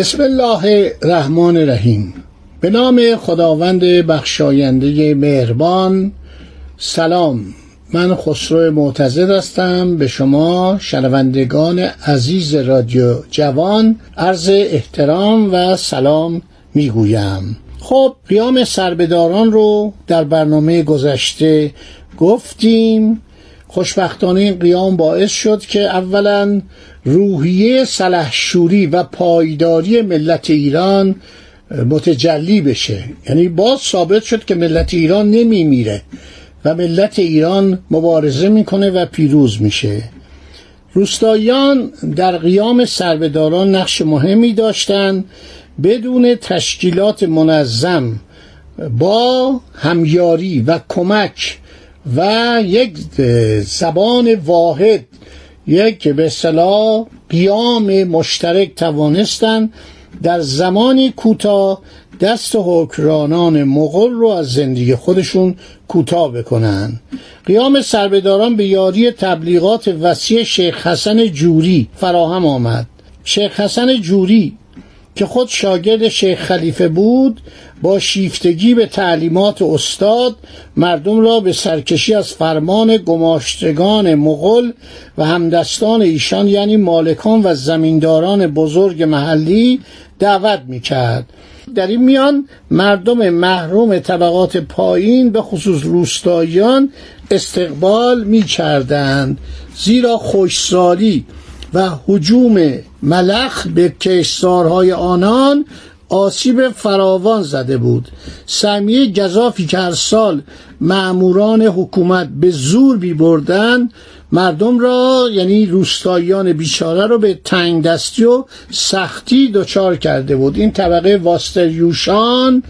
بسم الله الرحمن الرحیم. به نام خداوند بخشاینده مهربان سلام. من خسرو معتزد هستم. به شما شنوندگان عزیز رادیو جوان عرض احترام و سلام می‌گویم. خب قیام سربداران رو در برنامه گذشته گفتیم. خوشبختانه این قیام باعث شد که اولا روحیه سلحشوری و پایداری ملت ایران متجلی بشه. یعنی باز ثابت شد که ملت ایران نمیمیره و ملت ایران مبارزه می‌کنه و پیروز میشه. روستاییان در قیام سربداران نقش مهمی داشتند بدون تشکیلات منظم با همیاری و کمک و یک زبان واحد یک به اصطلاح قیام مشترک توانستند در زمانی کوتاه دست حکرانان مغل رو از زندگی خودشون کوتاه بکنن. قیام سربداران به یاری تبلیغات وسیع شیخ حسن جوری فراهم آمد. شیخ حسن جوری که خود شاگرد شیخ خلیفه بود با شیفتگی به تعلیمات استاد مردم را به سرکشی از فرمان گماشتگان مغل و همدستان ایشان یعنی مالکان و زمینداران بزرگ محلی دعوت می‌کرد. در این میان مردم محروم طبقات پایین به خصوص روستاییان استقبال می‌کردند. زیرا خوشسالی و حجوم ملخ به کشتارهای آنان آسیب فراوان زده بود. سمیه گذافی که هر سال معموران حکومت به زور بی بردن مردم را یعنی روستاییان بیچاره رو به تنگ دستی و سختی دچار کرده بود. این طبقه واستریوشان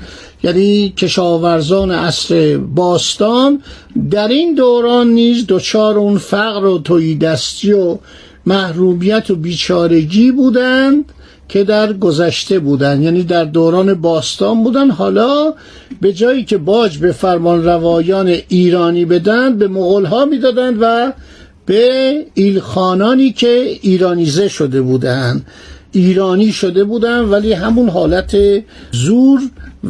یعنی کشاورزان عصر باستان در این دوران نیز دچار اون فقر و توی دستی و محرومیت و بیچارگی بودند که در گذشته بودند یعنی در دوران باستان بودن. حالا به جایی که باج به فرمان روایان ایرانی بدن به مغول ها می‌دادند و به ایلخانانی که ایرانیزه شده بودند ایرانی شده بودند ولی همون حالت زور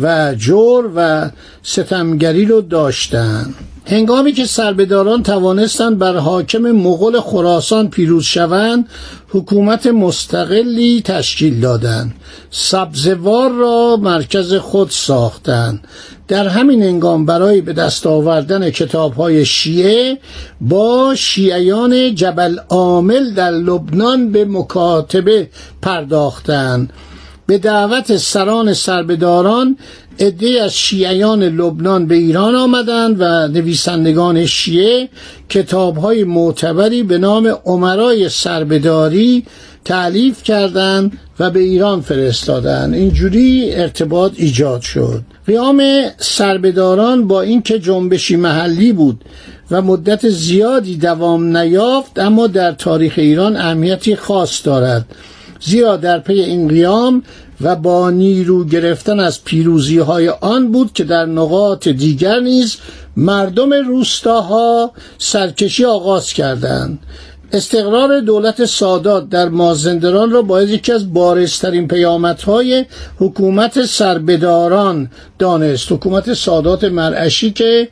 و جور و ستمگری رو داشتند هنگامی که سربداران توانستند بر حاکم مغول خراسان پیروز شوند حکومت مستقلی تشکیل دادند. سبزوار را مرکز خود ساختند. در همین هنگام برای به دست آوردن کتاب های شیعه با شیعیان جبل عامل در لبنان به مکاتبه پرداختند. به دعوت سران سربداران عده از شیعیان لبنان به ایران آمدند و نویسندگان شیعه کتابهای معتبری به نام عمرای سربداری تعلیف کردند و به ایران فرستادند. اینجوری ارتباط ایجاد شد. قیام سربداران با اینکه جنبشی محلی بود و مدت زیادی دوام نیافت اما در تاریخ ایران اهمیتی خاص دارد. زیرا در پی این قیام و با نیرو گرفتن از پیروزی های آن بود که در نقاط دیگر نیز مردم روستاها سرکشی آغاز کردند. استقرار دولت سادات در مازندران را باید یکی از بارزترین پیامدهای حکومت سربداران دانست. حکومت سادات مرعشی که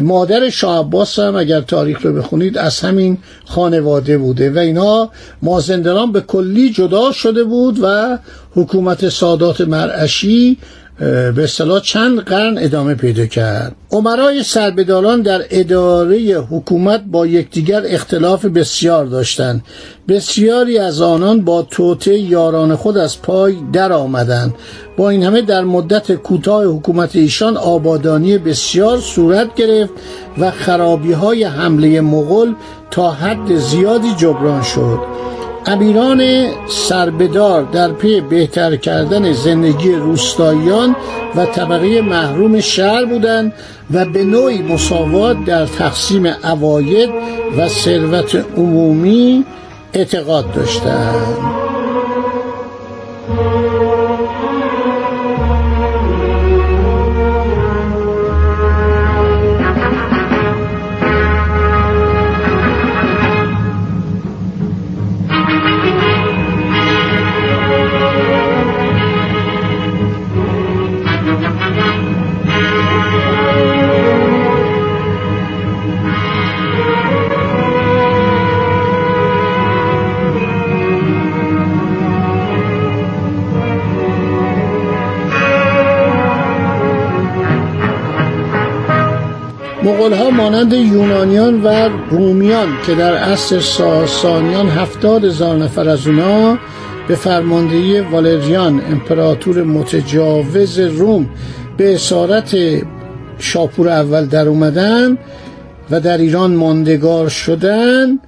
مادر شاه عباس هم اگر تاریخ رو بخونید از همین خانواده بوده و اینا مازندران به کلی جدا شده بود و حکومت سادات مرعشی به اصطلاح چند قرن ادامه پیدا کرد. عمرای سربداران در اداره حکومت با یکدیگر اختلاف بسیار داشتند. بسیاری از آنان با توطعه یاران خود از پای در آمدند با این همه در مدت کوتاه حکومت ایشان آبادانی بسیار صورت گرفت و خرابی های حمله مغل تا حد زیادی جبران شد. امیران سربدار در پی بهتر کردن زندگی روستاییان و طبقه محروم شهر بودند و به نوعی مساوات در تقسیم عواید و ثروت عمومی اعتقاد داشتند. مغول مانند یونانیان و رومیان که در عصر ساسانیان هفتاد هزار نفر از اونا به فرماندهی والریان امپراتور متجاوز روم به اسارت شاپور اول در اومدن و در ایران ماندگار شدن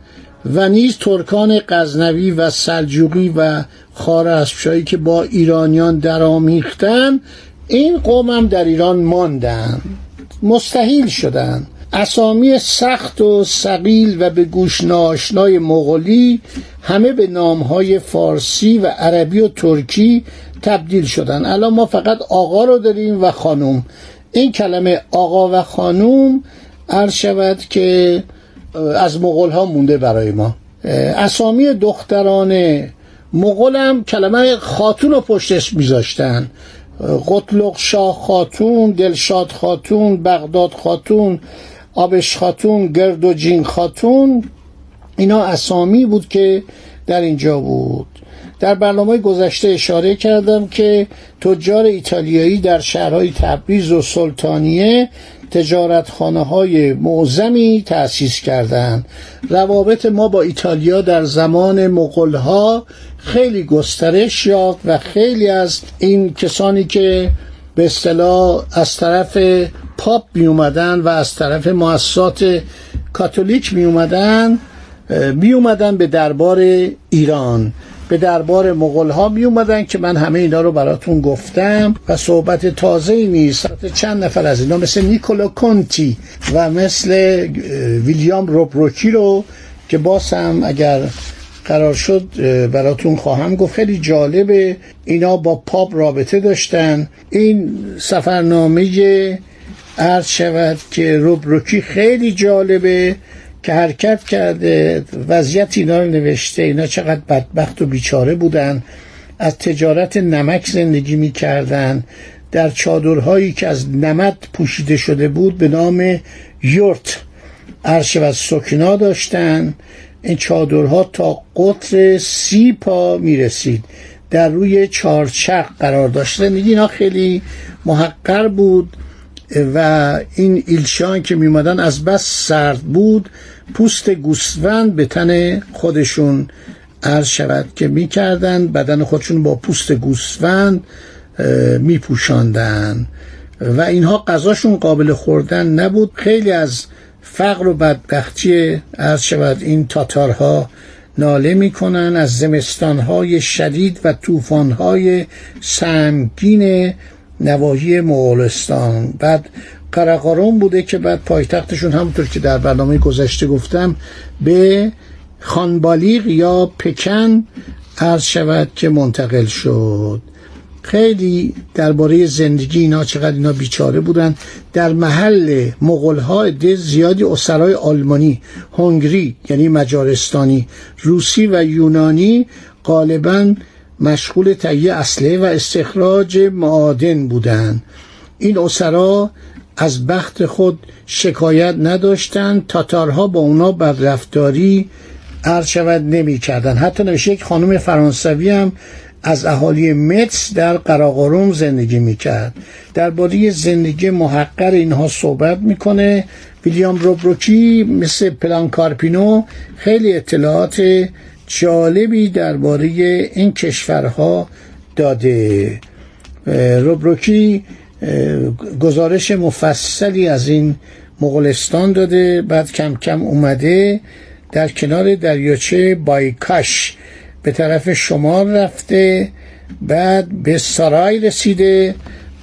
و نیز ترکان غزنوی و سلجوقی و خارزمشاهی که با ایرانیان درآمیختن این قوم هم در ایران ماندن. مستحیل شدن. اسامی سخت و سقیل و به گوش ناشنای مغولی همه به نامهای فارسی و عربی و ترکی تبدیل شدن. الان ما فقط آقا رو داریم و خانوم. این کلمه آقا و خانوم عرض شود که از مغول ها مونده برای ما. اسامی دختران مغول هم کلمه خاتون رو پشتش میذاشتن. قطلق شاه خاتون دلشاد خاتون بغداد خاتون آبش خاتون گرد و جین خاتون اینا اسامی بود که در اینجا بود. در برنامه گذشته اشاره کردم که تجار ایتالیایی در شهرهای تبریز و سلطانیه تجارتخانه های معظمی تأسیس کردند روابط ما با ایتالیا در زمان مغلها خیلی گسترش یافت و خیلی از این کسانی که به اصطلاح از طرف پاپ می اومدن و از طرف مؤسسات کاتولیک می اومدن می اومدن به دربار ایران. به دربار مغول ها می اومدن که من همه اینا رو براتون گفتم و صحبت تازه نیست. چند نفر از اینا مثل نیکولا کنتی و مثل ویلیام روبروکی رو که باز اگر قرار شد براتون خواهم گفت. خیلی جالبه. اینا با پاپ رابطه داشتن. این سفرنامه عرض شود که روبروکی خیلی جالبه. که حرکت کرده وضعیت اینا رو نوشته اینا چقدر بدبخت و بیچاره بودن. از تجارت نمک زندگی می‌کردن. در چادرهایی که از نمد پوشیده شده بود به نام یورت عرش و سکنا داشتن. این چادرها تا قطر سی پا می‌رسید. در روی چارچق قرار داشته میگی اینا خیلی محقر بود. و این ایلشان که میمدن از بس سرد بود پوست گوسفند به تن خودشون عرض شود که می‌کردن بدن خودشون با پوست گوسفند میپوشاندن. و اینها غذاشون قابل خوردن نبود. خیلی از فقر و بدبختی عرض شود این تاتارها ناله می‌کنن. از زمستانهای شدید و طوفانهای سمگین نواحی مغولستان. بعد قرقارون بوده که بعد پایتختشون همونطور که در برنامه گذشته گفتم به خانبالیق یا پکن عرض شود که منتقل شد. خیلی درباره زندگی اینا چقدر اینا بیچاره بودن. در محل مغول ها زیادی اسرای آلمانی هنگری یعنی مجارستانی روسی و یونانی غالبا مشغول تهیه اسلحه و استخراج معادن بودند. این اسرا از بخت خود شکایت نداشتند. تاتارها با اونا بدرفتاری عرض شود نمی کردن. حتی نوشته یک خانم فرانسوی هم از اهالی متس در قراقاروم زندگی می‌کرد. درباره زندگی محقر اینها صحبت می‌کنه. ویلیام روبروکی مثل پلان کارپینو خیلی اطلاعات جالبی درباره این کشورها داده. روبروکی گزارش مفصلی از این مغولستان داده بعد کم کم اومده در کنار دریاچه بایکاش. به طرف شمال رفته بعد به سرای رسیده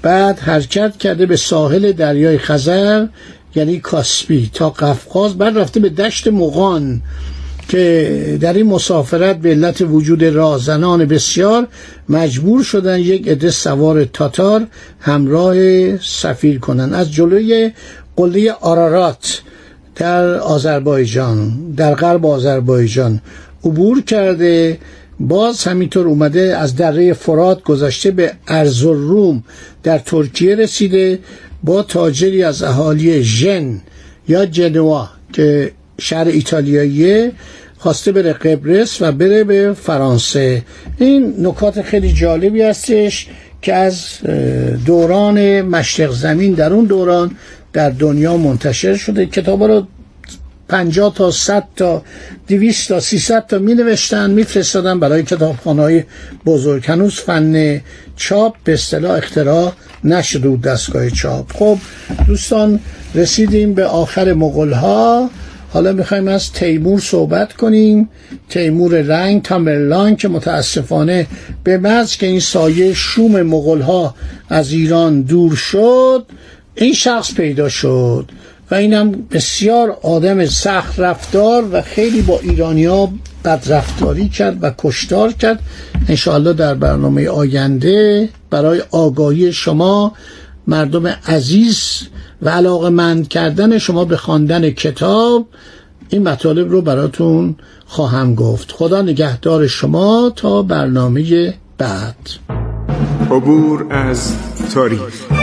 بعد حرکت کرده به ساحل دریای خزر یعنی کاسپی تا قفقاز بعد رفته به دشت مغان که در این مسافرت به علت وجود رازنان بسیار مجبور شدن یک عده سوار تاتار همراه سفیر کنن. از جلوی قله آرارات در آذربایجان در غرب آذربایجان عبور کرده باز همینطور اومده از دره فرات گذشته به ارزالروم در ترکیه رسیده با تاجری از اهالی ژن یا جنوا که شهر ایتالیاییه خواسته بره قبرس و بره به فرانسه. این نکات خیلی جالبی هستش که از دوران مشرق زمین در اون دوران در دنیا منتشر شده. کتاب رو 50 تا 100 تا 200 تا 300 تا می نوشتن می فرستادن برای کتابخانه های بزرگ. هنوز فن چاپ به اصطلاح اختراع نشده بود دستگاه چاپ. خب دوستان رسیدیم به آخر مغول ها حالا می‌خوایم از تیمور صحبت کنیم. تیمور رنگ تامرلان که متاسفانه به مز که این سایه شوم مغول ها از ایران دور شد این شخص پیدا شد و اینم بسیار آدم سخت رفتار و خیلی با ایرانیا بدرفتاری کرد و کشتار کرد. انشاءالله در برنامه آینده برای آگاهی شما مردم عزیز و علاقه مند کردن شما به خواندن کتاب این مطالب رو براتون خواهم گفت. خدا نگهدار شما تا برنامه بعد. عبور از تاریخ.